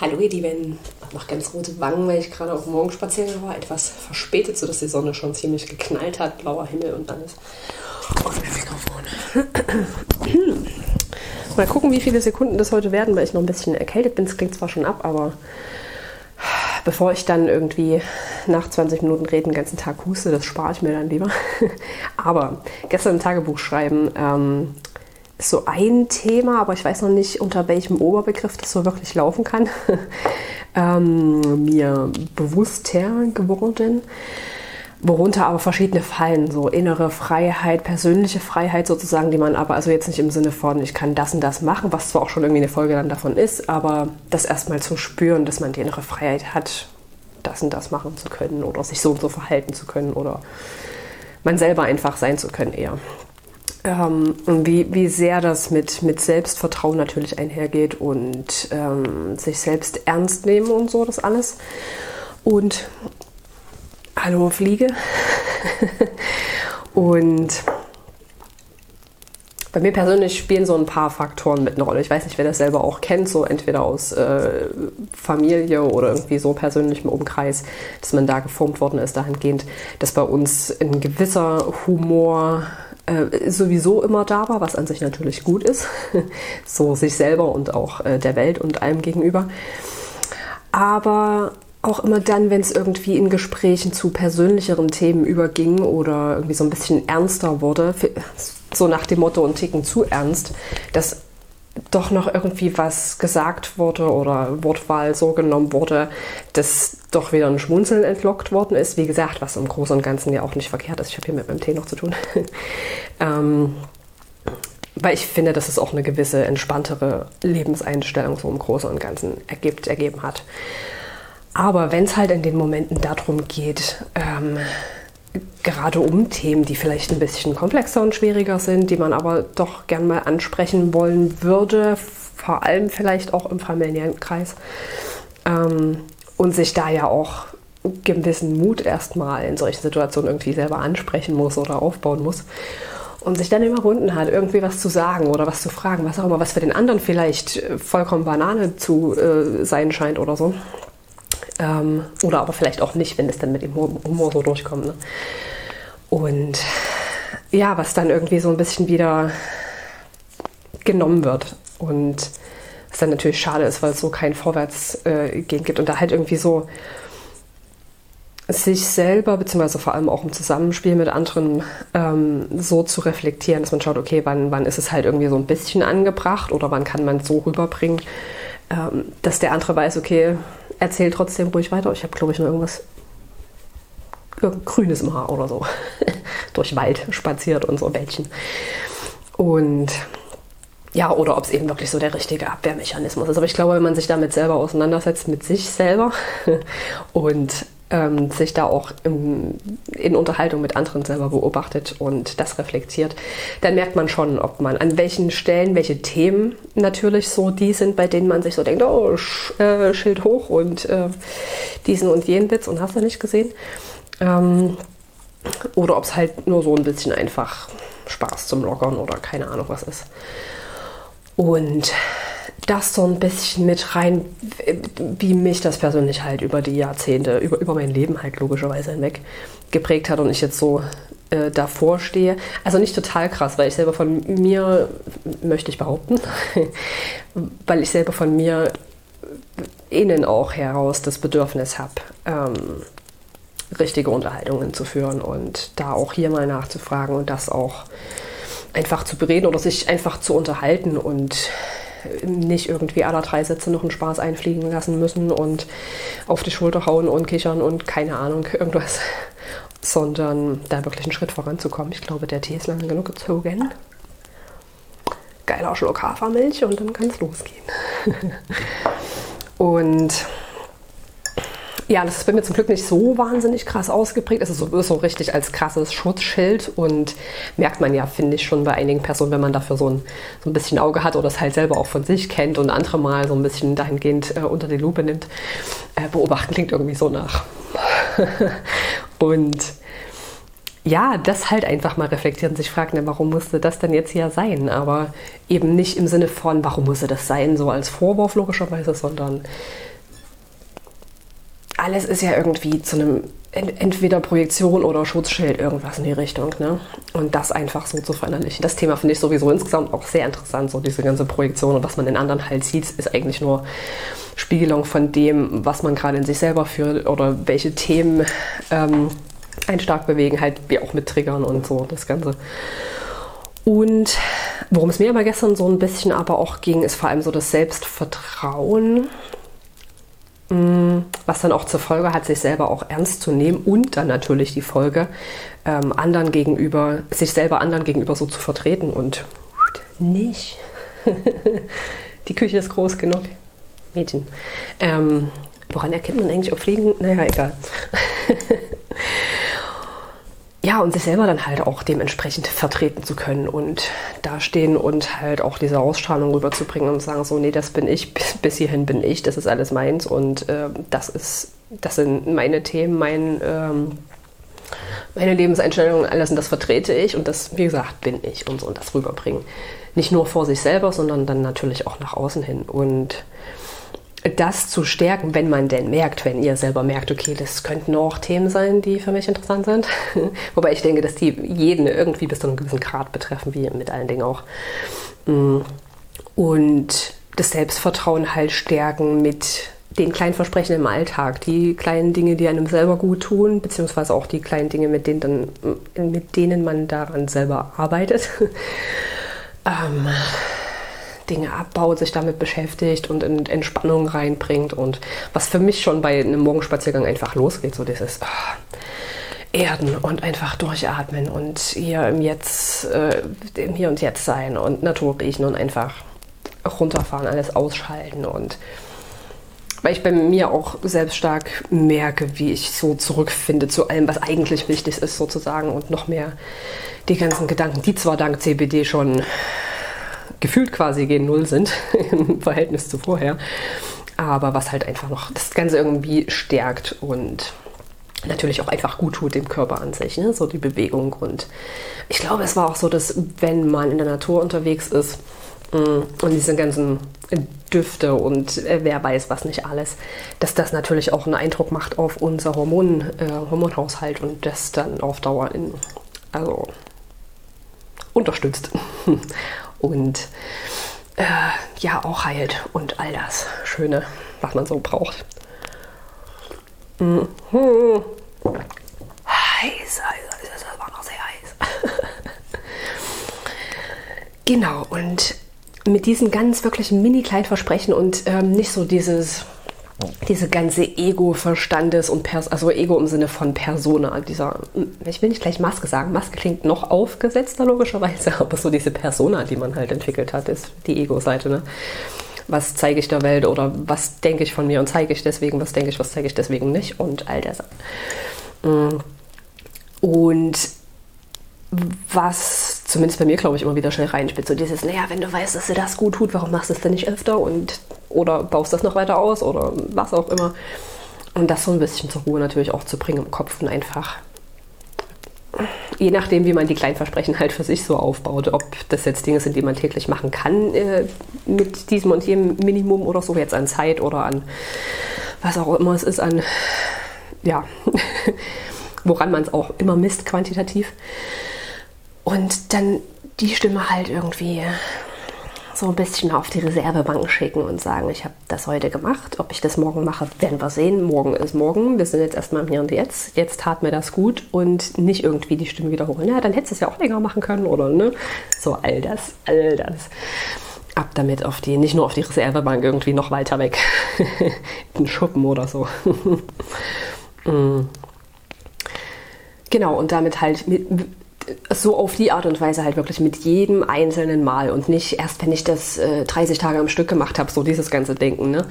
Hallo ihr Lieben, noch ganz rote Wangen, weil ich gerade auf dem Morgenspaziergang war. Etwas verspätet, sodass die Sonne schon ziemlich geknallt hat, blauer Himmel und alles. Auf dem Mikrofon. Mal gucken, wie viele Sekunden das heute werden, weil ich noch ein bisschen erkältet bin. Es klingt zwar schon ab, aber bevor ich dann irgendwie nach 20 Minuten reden den ganzen Tag huste, das spare ich mir dann lieber. aber gestern im Tagebuch schreiben ähm, so ein Thema, aber ich weiß noch nicht, unter welchem Oberbegriff das so wirklich laufen kann, ähm, mir bewusster geworden. Worunter aber verschiedene fallen, so innere Freiheit, persönliche Freiheit sozusagen, die man aber also jetzt nicht im Sinne von, ich kann das und das machen, was zwar auch schon irgendwie eine Folge dann davon ist, aber das erstmal zu spüren, dass man die innere Freiheit hat, das und das machen zu können oder sich so und so verhalten zu können oder man selber einfach sein zu können eher. Ähm, wie, wie sehr das mit, mit Selbstvertrauen natürlich einhergeht und ähm, sich selbst ernst nehmen und so, das alles. Und hallo Fliege. und bei mir persönlich spielen so ein paar Faktoren mit eine Rolle. Ich weiß nicht, wer das selber auch kennt, so entweder aus äh, Familie oder irgendwie so persönlichem Umkreis, dass man da geformt worden ist, dahingehend, dass bei uns ein gewisser Humor äh, sowieso immer da war, was an sich natürlich gut ist, so sich selber und auch äh, der Welt und allem gegenüber. Aber auch immer dann, wenn es irgendwie in Gesprächen zu persönlicheren Themen überging oder irgendwie so ein bisschen ernster wurde, so nach dem Motto und Ticken zu ernst, dass doch noch irgendwie was gesagt wurde oder Wortwahl so genommen wurde, dass doch wieder ein Schmunzeln entlockt worden ist. Wie gesagt, was im Großen und Ganzen ja auch nicht verkehrt ist. Ich habe hier mit meinem Tee noch zu tun. ähm, weil ich finde, dass es auch eine gewisse entspanntere Lebenseinstellung so im Großen und Ganzen ergibt, ergeben hat. Aber wenn es halt in den Momenten darum geht, ähm, gerade um Themen, die vielleicht ein bisschen komplexer und schwieriger sind, die man aber doch gern mal ansprechen wollen würde, vor allem vielleicht auch im familiären Kreis. Ähm, und sich da ja auch gewissen Mut erstmal in solchen Situationen irgendwie selber ansprechen muss oder aufbauen muss. Und sich dann überwunden hat, irgendwie was zu sagen oder was zu fragen, was auch immer, was für den anderen vielleicht vollkommen Banane zu äh, sein scheint oder so. Ähm, oder aber vielleicht auch nicht, wenn es dann mit dem Humor so durchkommt. Ne? Und ja, was dann irgendwie so ein bisschen wieder genommen wird. Und was dann natürlich schade ist, weil es so kein Vorwärtsgehen äh, gibt. Und da halt irgendwie so sich selber, beziehungsweise vor allem auch im Zusammenspiel mit anderen, ähm, so zu reflektieren, dass man schaut, okay, wann, wann ist es halt irgendwie so ein bisschen angebracht oder wann kann man es so rüberbringen, ähm, dass der andere weiß, okay, erzähl trotzdem ruhig weiter. Ich habe, glaube ich, noch irgendwas Grünes im Haar oder so. Durch Wald spaziert und so Wäldchen. Und ja, oder ob es eben wirklich so der richtige Abwehrmechanismus ist. Aber ich glaube, wenn man sich damit selber auseinandersetzt, mit sich selber und ähm, sich da auch im, in Unterhaltung mit anderen selber beobachtet und das reflektiert, dann merkt man schon, ob man an welchen Stellen, welche Themen natürlich so die sind, bei denen man sich so denkt, oh, Sch äh, Schild hoch und äh, diesen und jenen Witz und hast du nicht gesehen. Ähm, oder ob es halt nur so ein bisschen einfach Spaß zum Lockern oder keine Ahnung was ist. Und das so ein bisschen mit rein, wie mich das persönlich halt über die Jahrzehnte, über, über mein Leben halt logischerweise hinweg geprägt hat und ich jetzt so äh, davor stehe. Also nicht total krass, weil ich selber von mir, möchte ich behaupten, weil ich selber von mir innen auch heraus das Bedürfnis habe, ähm, richtige Unterhaltungen zu führen und da auch hier mal nachzufragen und das auch einfach zu bereden oder sich einfach zu unterhalten und nicht irgendwie aller drei Sätze noch einen Spaß einfliegen lassen müssen und auf die Schulter hauen und kichern und keine Ahnung, irgendwas, sondern da wirklich einen Schritt voranzukommen. Ich glaube, der Tee ist lange genug gezogen. Geiler Schluck Hafermilch und dann kann es losgehen. und ja, das ist bei mir zum Glück nicht so wahnsinnig krass ausgeprägt. Es ist so, so richtig als krasses Schutzschild und merkt man ja, finde ich, schon bei einigen Personen, wenn man dafür so ein, so ein bisschen Auge hat oder es halt selber auch von sich kennt und andere mal so ein bisschen dahingehend äh, unter die Lupe nimmt. Äh, beobachten klingt irgendwie so nach. und ja, das halt einfach mal reflektieren, sich fragen, warum musste das denn jetzt hier sein? Aber eben nicht im Sinne von, warum musste das sein, so als Vorwurf logischerweise, sondern alles ist ja irgendwie zu einem entweder Projektion oder Schutzschild, irgendwas in die Richtung. Ne? Und das einfach so zu verinnerlichen. Das Thema finde ich sowieso insgesamt auch sehr interessant, so diese ganze Projektion und was man in anderen halt sieht, ist eigentlich nur Spiegelung von dem, was man gerade in sich selber führt oder welche Themen ähm, einen stark bewegen, halt wie auch mit Triggern und so das Ganze. Und worum es mir aber gestern so ein bisschen aber auch ging, ist vor allem so das Selbstvertrauen was dann auch zur Folge hat, sich selber auch ernst zu nehmen und dann natürlich die Folge, ähm, anderen gegenüber, sich selber anderen gegenüber so zu vertreten und nicht. die Küche ist groß genug. Mädchen. Ähm, woran erkennt man eigentlich, ob Fliegen? Naja, egal. ja, und sich selber dann halt auch dementsprechend vertreten zu können und dastehen und halt auch diese Ausstrahlung rüberzubringen und sagen so, nee, das bin ich, bis, bis hierhin bin ich, das ist alles meins und äh, das ist, das sind meine Themen, mein, ähm, meine Lebenseinstellungen, alles und das vertrete ich und das, wie gesagt, bin ich und so und das rüberbringen. Nicht nur vor sich selber, sondern dann natürlich auch nach außen hin und das zu stärken, wenn man denn merkt, wenn ihr selber merkt, okay, das könnten auch Themen sein, die für mich interessant sind. Wobei ich denke, dass die jeden irgendwie bis zu einem gewissen Grad betreffen, wie mit allen Dingen auch. Mm. Und das Selbstvertrauen halt stärken mit den kleinen Versprechen im Alltag, die kleinen Dinge, die einem selber gut tun, beziehungsweise auch die kleinen Dinge, mit denen, dann, mit denen man daran selber arbeitet. ähm, Dinge abbaut, sich damit beschäftigt und in Entspannung reinbringt und was für mich schon bei einem Morgenspaziergang einfach losgeht, so dieses oh, Erden und einfach durchatmen und hier im Jetzt, äh, im Hier und Jetzt sein und Natur riechen und einfach runterfahren, alles ausschalten und weil ich bei mir auch selbst stark merke, wie ich so zurückfinde zu allem, was eigentlich wichtig ist sozusagen und noch mehr die ganzen Gedanken, die zwar dank CBD schon gefühlt quasi gen Null sind im Verhältnis zu vorher. Aber was halt einfach noch das Ganze irgendwie stärkt und natürlich auch einfach gut tut dem Körper an sich, ne? so die Bewegung. Und ich glaube, es war auch so, dass wenn man in der Natur unterwegs ist mm, und diese ganzen Düfte und äh, wer weiß was nicht alles, dass das natürlich auch einen Eindruck macht auf unser Hormon, äh, Hormonhaushalt und das dann auf Dauer in, also unterstützt. und äh, ja auch heilt und all das Schöne, was man so braucht. Mhm. Heiß, heiß, heiß, das war noch sehr heiß. genau, und mit diesen ganz wirklich mini kleinen Versprechen und ähm, nicht so dieses diese ganze Ego-Verstandes und Pers also Ego im Sinne von Persona, dieser, ich will nicht gleich Maske sagen, Maske klingt noch aufgesetzter logischerweise, aber so diese Persona, die man halt entwickelt hat, ist die Ego-Seite. Ne? Was zeige ich der Welt oder was denke ich von mir und zeige ich deswegen, was denke ich, was zeige ich deswegen nicht und all das. Mm. Und was zumindest bei mir, glaube ich, immer wieder schnell reinspielt. So dieses, naja, wenn du weißt, dass dir das gut tut, warum machst du es denn nicht öfter? Und, oder baust das noch weiter aus oder was auch immer. Und das so ein bisschen zur Ruhe natürlich auch zu bringen im Kopf und einfach, je nachdem, wie man die kleinen Versprechen halt für sich so aufbaut, ob das jetzt Dinge sind, die man täglich machen kann, äh, mit diesem und jenem Minimum oder so, jetzt an Zeit oder an was auch immer es ist, an, ja, woran man es auch immer misst, quantitativ und dann die Stimme halt irgendwie so ein bisschen auf die Reservebank schicken und sagen, ich habe das heute gemacht. Ob ich das morgen mache, werden wir sehen. Morgen ist morgen. Wir sind jetzt erstmal im Hier und Jetzt. Jetzt tat mir das gut und nicht irgendwie die Stimme wiederholen. Ja, dann hättest du es ja auch länger machen können oder ne? So all das, all das. Ab damit auf die, nicht nur auf die Reservebank, irgendwie noch weiter weg. In Schuppen oder so. Mm. Genau, und damit halt mit, so auf die Art und Weise halt wirklich mit jedem einzelnen Mal und nicht erst, wenn ich das äh, 30 Tage am Stück gemacht habe, so dieses ganze Denken, ne?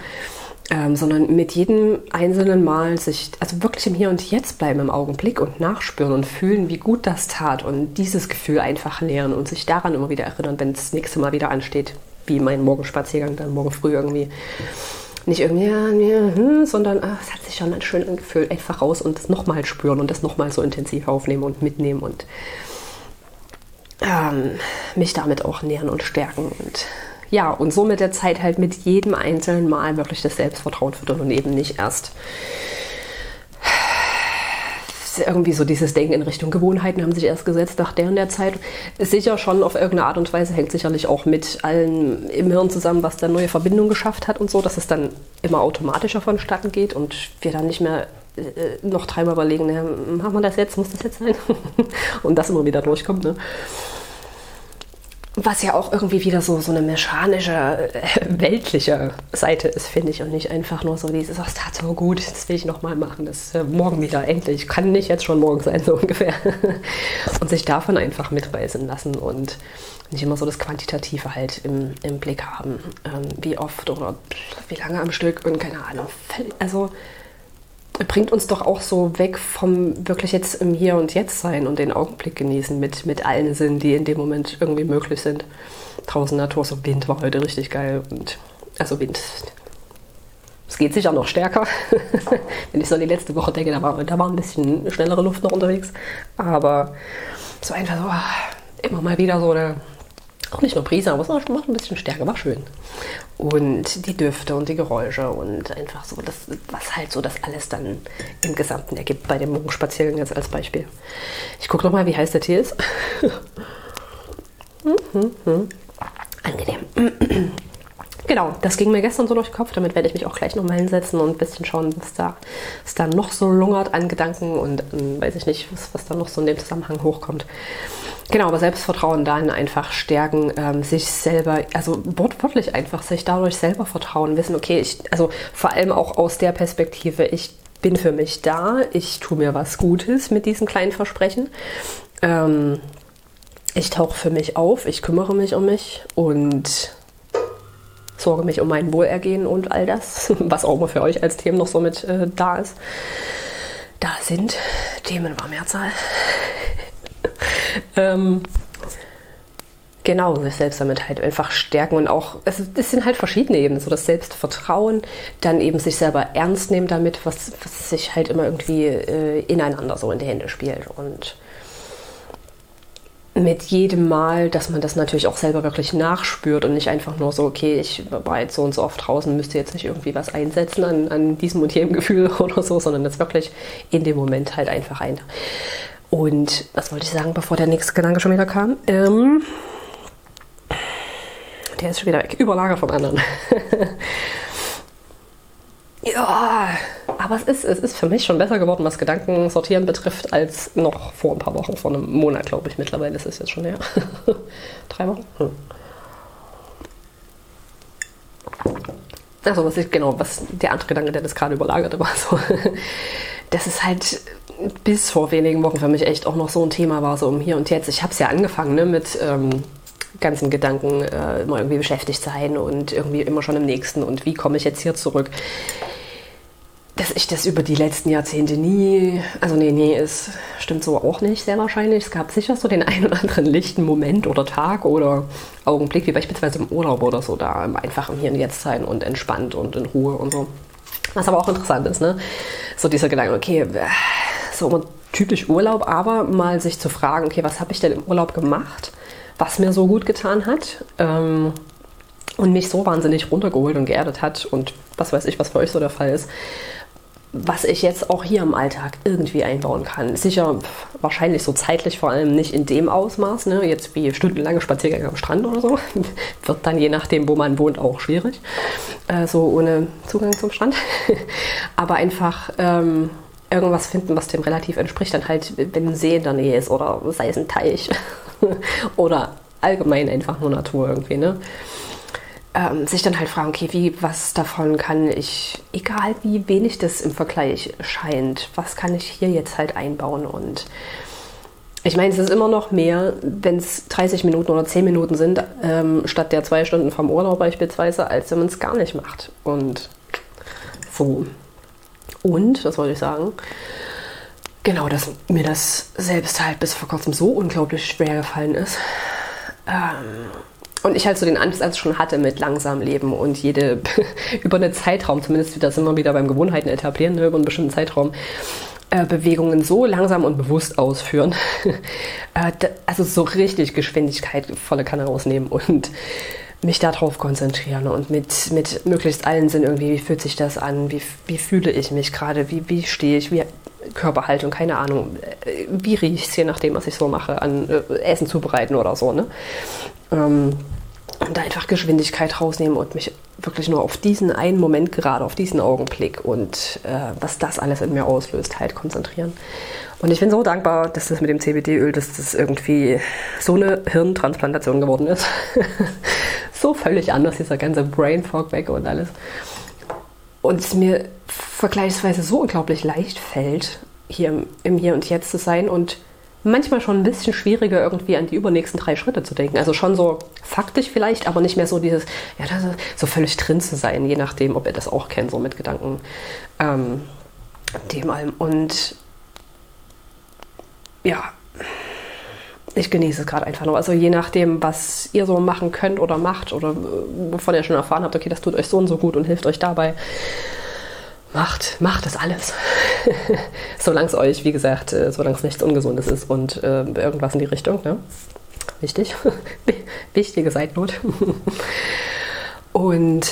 Ähm, sondern mit jedem einzelnen Mal sich, also wirklich im Hier und Jetzt bleiben im Augenblick und nachspüren und fühlen, wie gut das tat und dieses Gefühl einfach lernen und sich daran immer wieder erinnern, wenn es das nächste Mal wieder ansteht, wie mein Morgenspaziergang dann morgen früh irgendwie nicht irgendwie, ja, ja, hm, sondern ah, es hat sich schon schön angefühlt, einfach raus und das nochmal spüren und das nochmal so intensiv aufnehmen und mitnehmen und ähm, mich damit auch nähern und stärken und ja, und so mit der Zeit halt mit jedem einzelnen Mal wirklich das Selbstvertrauen füttern und eben nicht erst irgendwie so dieses Denken in Richtung Gewohnheiten haben sich erst gesetzt nach der und der Zeit. Sicher schon auf irgendeine Art und Weise hängt sicherlich auch mit allen im Hirn zusammen, was da neue Verbindungen geschafft hat und so, dass es dann immer automatischer vonstatten geht und wir dann nicht mehr äh, noch dreimal überlegen, ne, machen wir das jetzt, muss das jetzt sein? und das immer wieder durchkommt. Ne? Was ja auch irgendwie wieder so, so eine mechanische, äh, weltliche Seite ist, finde ich. Und nicht einfach nur so dieses, oh, das tat so gut, das will ich nochmal machen, das äh, morgen wieder, endlich. Kann nicht jetzt schon morgen sein, so ungefähr. und sich davon einfach mitreißen lassen und nicht immer so das Quantitative halt im, im Blick haben. Ähm, wie oft oder wie lange am Stück und keine Ahnung. Also bringt uns doch auch so weg vom wirklich jetzt im Hier und Jetzt sein und den Augenblick genießen mit, mit allen Sinnen, die in dem Moment irgendwie möglich sind. Draußen Natur, so Wind war heute richtig geil und also Wind. Es geht sicher noch stärker. Wenn ich so an die letzte Woche denke, da war, da war ein bisschen schnellere Luft noch unterwegs. Aber so einfach so, ah, immer mal wieder so eine auch nicht nur Prise, aber es macht ein bisschen stärker, war schön. Und die Düfte und die Geräusche und einfach so, das, was halt so das alles dann im Gesamten ergibt bei dem Morgenspaziergang jetzt als Beispiel. Ich gucke nochmal, wie heiß der Tee ist. Angenehm. genau, das ging mir gestern so durch den Kopf. Damit werde ich mich auch gleich nochmal hinsetzen und ein bisschen schauen, was da, was da noch so lungert an Gedanken und ähm, weiß ich nicht, was, was da noch so in dem Zusammenhang hochkommt. Genau, aber Selbstvertrauen dann einfach stärken, ähm, sich selber, also wortwörtlich einfach, sich dadurch selber vertrauen, wissen, okay, ich, also vor allem auch aus der Perspektive, ich bin für mich da, ich tue mir was Gutes mit diesem kleinen Versprechen. Ähm, ich tauche für mich auf, ich kümmere mich um mich und sorge mich um mein Wohlergehen und all das, was auch immer für euch als Themen noch so mit äh, da ist. Da sind Themen war Mehrzahl. Ähm, genau, sich selbst damit halt einfach stärken und auch, es, es sind halt verschiedene Ebenen, so das Selbstvertrauen, dann eben sich selber ernst nehmen damit, was, was sich halt immer irgendwie äh, ineinander so in die Hände spielt und mit jedem Mal, dass man das natürlich auch selber wirklich nachspürt und nicht einfach nur so, okay, ich war jetzt so und so oft draußen, müsste jetzt nicht irgendwie was einsetzen an, an diesem und jenem Gefühl oder so, sondern das wirklich in dem Moment halt einfach ein. Und was wollte ich sagen, bevor der nächste Gedanke schon wieder kam? Ähm, der ist schon wieder weg, überlagert vom anderen. ja, aber es ist, es ist für mich schon besser geworden, was Gedanken sortieren betrifft, als noch vor ein paar Wochen, vor einem Monat, glaube ich. Mittlerweile ist es jetzt schon her. Drei Wochen? Hm. Also was ich, genau, was der andere Gedanke, der das gerade überlagerte, war so, das ist halt bis vor wenigen Wochen für mich echt auch noch so ein Thema war, so um hier und jetzt. Ich habe es ja angefangen ne, mit ähm, ganzen Gedanken, äh, immer irgendwie beschäftigt sein und irgendwie immer schon im Nächsten und wie komme ich jetzt hier zurück. Dass ich das über die letzten Jahrzehnte nie, also nee, nee, es stimmt so auch nicht, sehr wahrscheinlich. Es gab sicher so den einen oder anderen lichten Moment oder Tag oder Augenblick, wie beispielsweise im Urlaub oder so, da einfach im Hier und Jetzt sein und entspannt und in Ruhe und so. Was aber auch interessant ist, ne? So dieser Gedanke, okay, so typisch Urlaub, aber mal sich zu fragen, okay, was habe ich denn im Urlaub gemacht, was mir so gut getan hat ähm, und mich so wahnsinnig runtergeholt und geerdet hat und was weiß ich, was für euch so der Fall ist, was ich jetzt auch hier im Alltag irgendwie einbauen kann. Sicher, wahrscheinlich so zeitlich vor allem nicht in dem Ausmaß, ne? jetzt wie stundenlange Spaziergänge am Strand oder so. Wird dann je nachdem, wo man wohnt, auch schwierig. Äh, so ohne Zugang zum Strand. Aber einfach ähm, irgendwas finden, was dem relativ entspricht, dann halt, wenn ein See in der Nähe ist oder sei es ein Teich oder allgemein einfach nur Natur irgendwie, ne? Ähm, sich dann halt fragen, okay, wie, was davon kann ich, egal wie wenig das im Vergleich scheint, was kann ich hier jetzt halt einbauen und ich meine, es ist immer noch mehr, wenn es 30 Minuten oder 10 Minuten sind, ähm, statt der zwei Stunden vom Urlaub beispielsweise, als wenn man es gar nicht macht. Und so. Und, das wollte ich sagen, genau, dass mir das selbst halt bis vor kurzem so unglaublich schwer gefallen ist. Ähm, und ich halt so den Ansatz schon hatte mit langsam leben und jede über einen Zeitraum, zumindest das immer wieder beim Gewohnheiten etablieren, ne, über einen bestimmten Zeitraum, äh, Bewegungen so langsam und bewusst ausführen. äh, also so richtig Geschwindigkeit volle Kanne rausnehmen und mich darauf konzentrieren und mit, mit möglichst allen Sinn irgendwie, wie fühlt sich das an, wie, wie fühle ich mich gerade, wie, wie stehe ich, wie Körperhaltung, keine Ahnung, wie riecht es, je nachdem, was ich so mache, an äh, Essen zubereiten oder so. Ne? Ähm, und da einfach Geschwindigkeit rausnehmen und mich wirklich nur auf diesen einen Moment gerade, auf diesen Augenblick und äh, was das alles in mir auslöst, halt konzentrieren. Und ich bin so dankbar, dass das mit dem CBD-Öl, dass das irgendwie so eine Hirntransplantation geworden ist. so völlig anders, dieser ganze Brain Fog weg und alles. Und es mir vergleichsweise so unglaublich leicht fällt, hier im Hier und Jetzt zu sein und manchmal schon ein bisschen schwieriger, irgendwie an die übernächsten drei Schritte zu denken. Also schon so faktisch vielleicht, aber nicht mehr so dieses, ja, so völlig drin zu sein, je nachdem, ob ihr das auch kennt, so mit Gedanken. Ähm, dem allem. Und ja, ich genieße es gerade einfach nur. Also je nachdem, was ihr so machen könnt oder macht oder äh, wovon ihr schon erfahren habt, okay, das tut euch so und so gut und hilft euch dabei macht, macht das alles. solange es euch, wie gesagt, äh, solange es nichts Ungesundes ist und äh, irgendwas in die Richtung. Ne? Wichtig. Wichtige Seitnot. und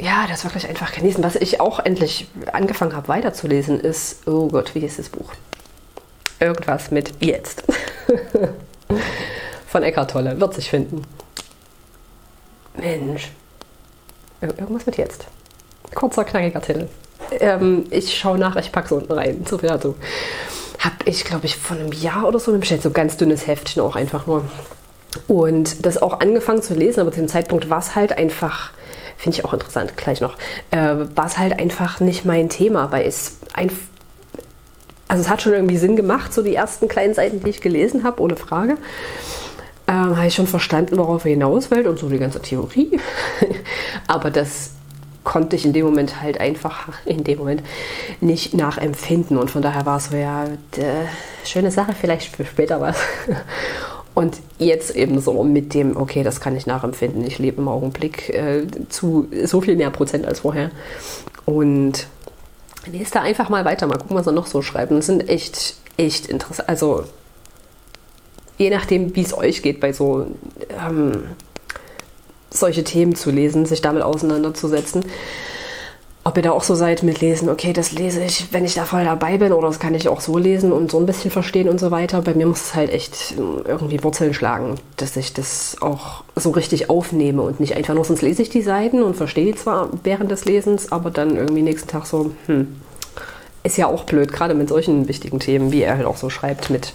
ja, das wirklich einfach genießen. Was ich auch endlich angefangen habe weiterzulesen, ist, oh Gott, wie ist das Buch? Irgendwas mit Jetzt. Von Eckart Tolle. Wird sich finden. Mensch. Irgendwas mit Jetzt. Kurzer, knackiger Titel. Ähm, ich schaue nach, ich packe es unten rein. So viel dazu. Habe ich, glaube ich, vor einem Jahr oder so bestellt. So ganz dünnes Heftchen auch einfach nur. Und das auch angefangen zu lesen, aber zu dem Zeitpunkt war es halt einfach, finde ich auch interessant, gleich noch, äh, war es halt einfach nicht mein Thema, weil es einfach also es hat schon irgendwie Sinn gemacht, so die ersten kleinen Seiten, die ich gelesen habe, ohne Frage. Ähm, habe ich schon verstanden, worauf er hinaus will und so die ganze Theorie. Aber das konnte ich in dem Moment halt einfach in dem Moment nicht nachempfinden. Und von daher war es so, ja, schöne Sache, vielleicht für später was. Und jetzt eben so mit dem, okay, das kann ich nachempfinden. Ich lebe im Augenblick äh, zu so viel mehr Prozent als vorher. Und lese da einfach mal weiter, mal gucken, was er noch so schreibt. Und das sind echt, echt interessant. Also, je nachdem, wie es euch geht bei so ähm, solche Themen zu lesen, sich damit auseinanderzusetzen. Ob ihr da auch so seid mit Lesen, okay, das lese ich, wenn ich da voll dabei bin, oder das kann ich auch so lesen und so ein bisschen verstehen und so weiter. Bei mir muss es halt echt irgendwie Wurzeln schlagen, dass ich das auch so richtig aufnehme und nicht einfach nur, sonst lese ich die Seiten und verstehe die zwar während des Lesens, aber dann irgendwie nächsten Tag so, hm, ist ja auch blöd, gerade mit solchen wichtigen Themen, wie er halt auch so schreibt, mit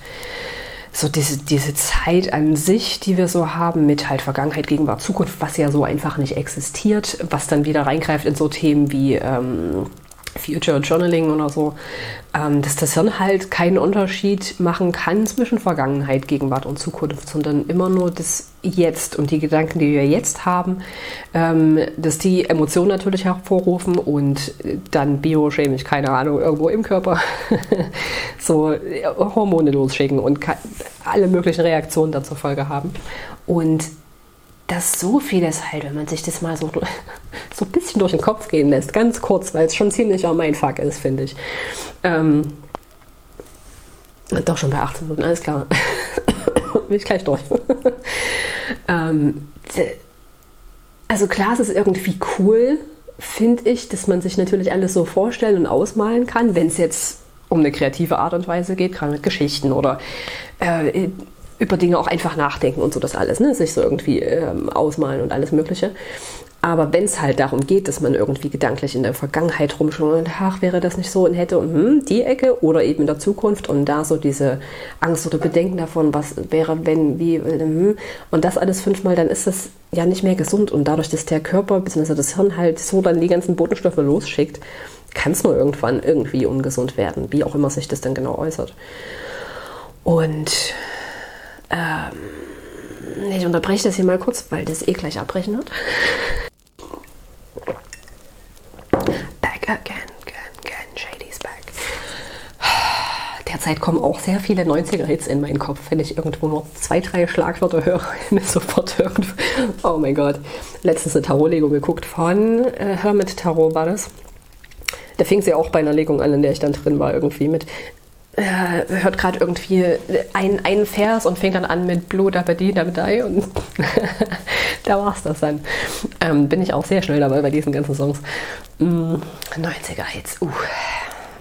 so diese, diese Zeit an sich, die wir so haben, mit halt Vergangenheit, Gegenwart, Zukunft, was ja so einfach nicht existiert, was dann wieder reingreift in so Themen wie ähm, Future Journaling oder so, ähm, dass das Hirn halt keinen Unterschied machen kann zwischen Vergangenheit, Gegenwart und Zukunft, sondern immer nur das Jetzt und die Gedanken, die wir jetzt haben, ähm, dass die Emotionen natürlich hervorrufen und dann biochemisch, keine Ahnung, irgendwo im Körper so Hormone losschicken und alle möglichen Reaktionen dazu Folge haben. Und dass so vieles halt, wenn man sich das mal so, so ein bisschen durch den Kopf gehen lässt, ganz kurz, weil es schon ziemlich mein Fuck ist, finde ich. Ähm, doch schon bei 18 Minuten, alles klar. Bin ich gleich durch. ähm, also klar, es ist irgendwie cool, finde ich, dass man sich natürlich alles so vorstellen und ausmalen kann, wenn es jetzt um eine kreative Art und Weise geht, gerade mit Geschichten oder äh, über Dinge auch einfach nachdenken und so das alles, ne? sich so irgendwie ähm, ausmalen und alles Mögliche. Aber wenn es halt darum geht, dass man irgendwie gedanklich in der Vergangenheit rumschaut und ach, wäre das nicht so und hätte und hm, die Ecke oder eben in der Zukunft und da so diese Angst oder Bedenken davon, was wäre, wenn, wie, hm, und das alles fünfmal, dann ist das ja nicht mehr gesund und dadurch, dass der Körper bzw. das Hirn halt so dann die ganzen Botenstoffe losschickt, kann es nur irgendwann irgendwie ungesund werden, wie auch immer sich das dann genau äußert. Und ähm, ich unterbreche das hier mal kurz, weil das eh gleich abbrechen wird. Back again, again, again, Shady's back. Zeit kommen auch sehr viele 90er-Hits in meinen Kopf. Wenn ich irgendwo nur zwei, drei Schlagwörter höre, sofort irgendwo. Oh mein Gott. Letztens eine Tarotlegung geguckt von äh, Hermit Tarot war das. Da fing sie auch bei einer Legung an, in der ich dann drin war, irgendwie mit. Äh, hört gerade irgendwie einen, einen Vers und fängt dann an mit Blue Dabadi Dabadai und da war es das dann. Ähm, bin ich auch sehr schnell dabei bei diesen ganzen Songs. Mm, 90er Hits, uh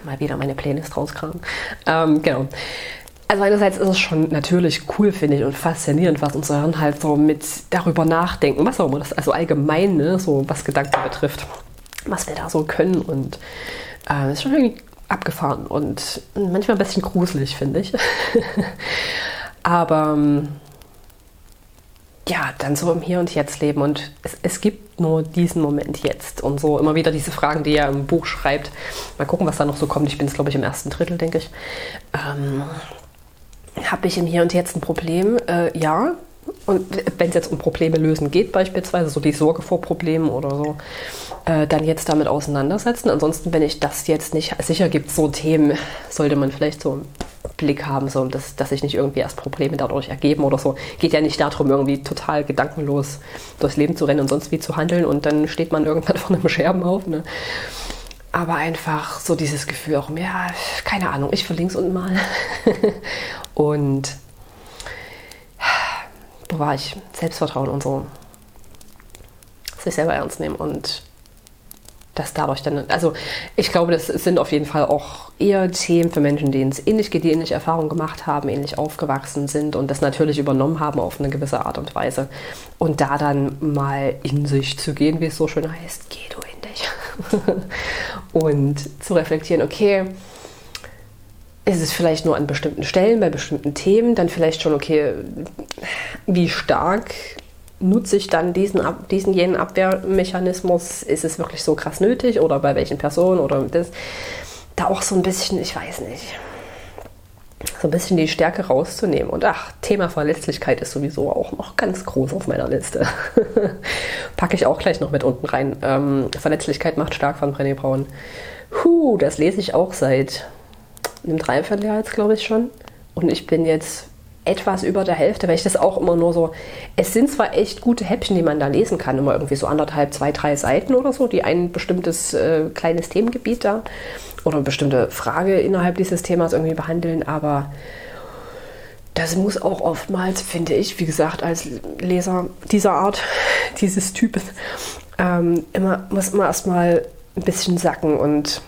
mal wieder meine Playlist rauskramen. Ähm, genau. Also einerseits ist es schon natürlich cool, finde ich, und faszinierend, was unsere Hirn halt so mit darüber nachdenken, was auch immer das, also allgemein, ne, so was Gedanken betrifft, was wir da so können und äh, ist schon irgendwie abgefahren und manchmal ein bisschen gruselig, finde ich. Aber ähm, ja, dann so im Hier und Jetzt leben und es, es gibt nur diesen Moment jetzt und so immer wieder diese Fragen, die er im Buch schreibt. Mal gucken, was da noch so kommt. Ich bin jetzt, glaube ich, im ersten Drittel, denke ich. Ähm, Habe ich im Hier und Jetzt ein Problem? Äh, ja. Und wenn es jetzt um Probleme lösen geht, beispielsweise, so die Sorge vor Problemen oder so, äh, dann jetzt damit auseinandersetzen. Ansonsten, wenn ich das jetzt nicht sicher gibt, so Themen, sollte man vielleicht so Blick haben, so, dass, dass sich nicht irgendwie erst Probleme dadurch ergeben oder so. Geht ja nicht darum, irgendwie total gedankenlos durchs Leben zu rennen und sonst wie zu handeln und dann steht man irgendwann vor einem Scherben auf. Ne? Aber einfach so dieses Gefühl auch, ja, keine Ahnung, ich verlinke es unten mal. und wo war ich? Selbstvertrauen und so. Sich selber ernst nehmen und dass dadurch dann, also ich glaube, das sind auf jeden Fall auch eher Themen für Menschen, denen es ähnlich geht, die ähnliche Erfahrungen gemacht haben, ähnlich aufgewachsen sind und das natürlich übernommen haben auf eine gewisse Art und Weise. Und da dann mal in sich zu gehen, wie es so schön heißt, geh du in dich. und zu reflektieren, okay, ist es vielleicht nur an bestimmten Stellen, bei bestimmten Themen, dann vielleicht schon, okay, wie stark nutze ich dann diesen, diesen jenen Abwehrmechanismus? Ist es wirklich so krass nötig oder bei welchen Personen oder das? Da auch so ein bisschen, ich weiß nicht, so ein bisschen die Stärke rauszunehmen. Und ach, Thema Verletzlichkeit ist sowieso auch noch ganz groß auf meiner Liste. Packe ich auch gleich noch mit unten rein. Ähm, Verletzlichkeit macht stark von Brené Brown. Huh, das lese ich auch seit einem Dreivierteljahr jetzt, glaube ich schon. Und ich bin jetzt etwas über der Hälfte, weil ich das auch immer nur so. Es sind zwar echt gute Häppchen, die man da lesen kann, immer irgendwie so anderthalb, zwei, drei Seiten oder so, die ein bestimmtes äh, kleines Themengebiet da oder eine bestimmte Frage innerhalb dieses Themas irgendwie behandeln, aber das muss auch oftmals, finde ich, wie gesagt, als Leser dieser Art, dieses Types, ähm, immer, muss immer erstmal ein bisschen sacken und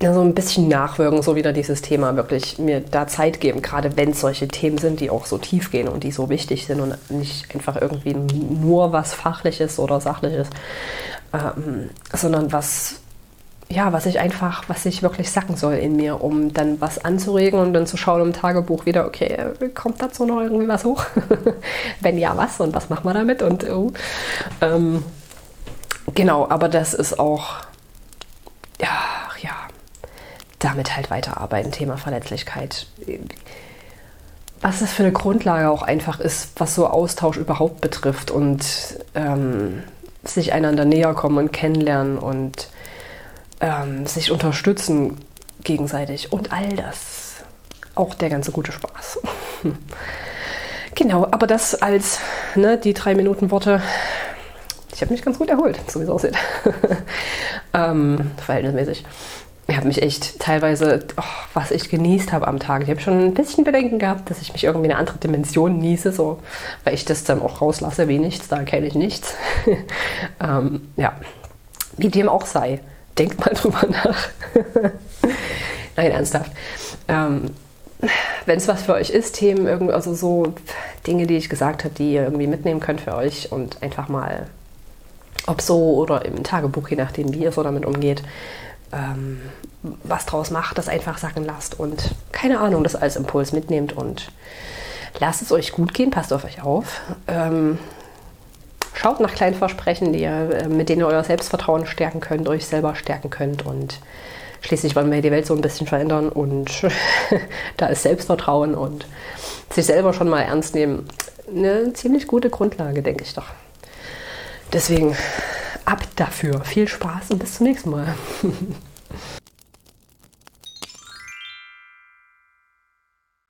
so ein bisschen nachwirken, so wieder dieses Thema wirklich mir da Zeit geben, gerade wenn es solche Themen sind, die auch so tief gehen und die so wichtig sind und nicht einfach irgendwie nur was Fachliches oder Sachliches, ähm, sondern was, ja, was ich einfach, was ich wirklich sacken soll in mir, um dann was anzuregen und dann zu schauen im Tagebuch wieder, okay, kommt dazu noch irgendwie was hoch? wenn ja, was und was machen wir damit? Und oh, ähm, genau, aber das ist auch, ja, damit halt weiterarbeiten, Thema Verletzlichkeit. Was das für eine Grundlage auch einfach ist, was so Austausch überhaupt betrifft und ähm, sich einander näher kommen und kennenlernen und ähm, sich unterstützen gegenseitig und all das. Auch der ganze gute Spaß. genau, aber das als ne, die drei Minuten Worte. Ich habe mich ganz gut erholt, so wie es aussieht. ähm, verhältnismäßig ich habe mich echt teilweise, oh, was ich genießt habe am Tag. Ich habe schon ein bisschen Bedenken gehabt, dass ich mich irgendwie in eine andere Dimension niese, so, weil ich das dann auch rauslasse wie nichts, da kenne ich nichts. ähm, ja, wie dem auch sei. Denkt mal drüber nach. Nein, ernsthaft. Ähm, Wenn es was für euch ist, Themen, irgendwie, also so Dinge, die ich gesagt habe, die ihr irgendwie mitnehmen könnt für euch und einfach mal, ob so oder im Tagebuch, je nachdem, wie ihr so damit umgeht, ähm, was draus macht, das einfach sacken lasst und keine Ahnung, das als Impuls mitnehmt und lasst es euch gut gehen, passt auf euch auf. Ähm, schaut nach kleinen Versprechen, die ihr, äh, mit denen ihr euer Selbstvertrauen stärken könnt, euch selber stärken könnt und schließlich wollen wir die Welt so ein bisschen verändern und da ist Selbstvertrauen und sich selber schon mal ernst nehmen eine ziemlich gute Grundlage, denke ich doch. Deswegen ab dafür. Viel Spaß und bis zum nächsten Mal.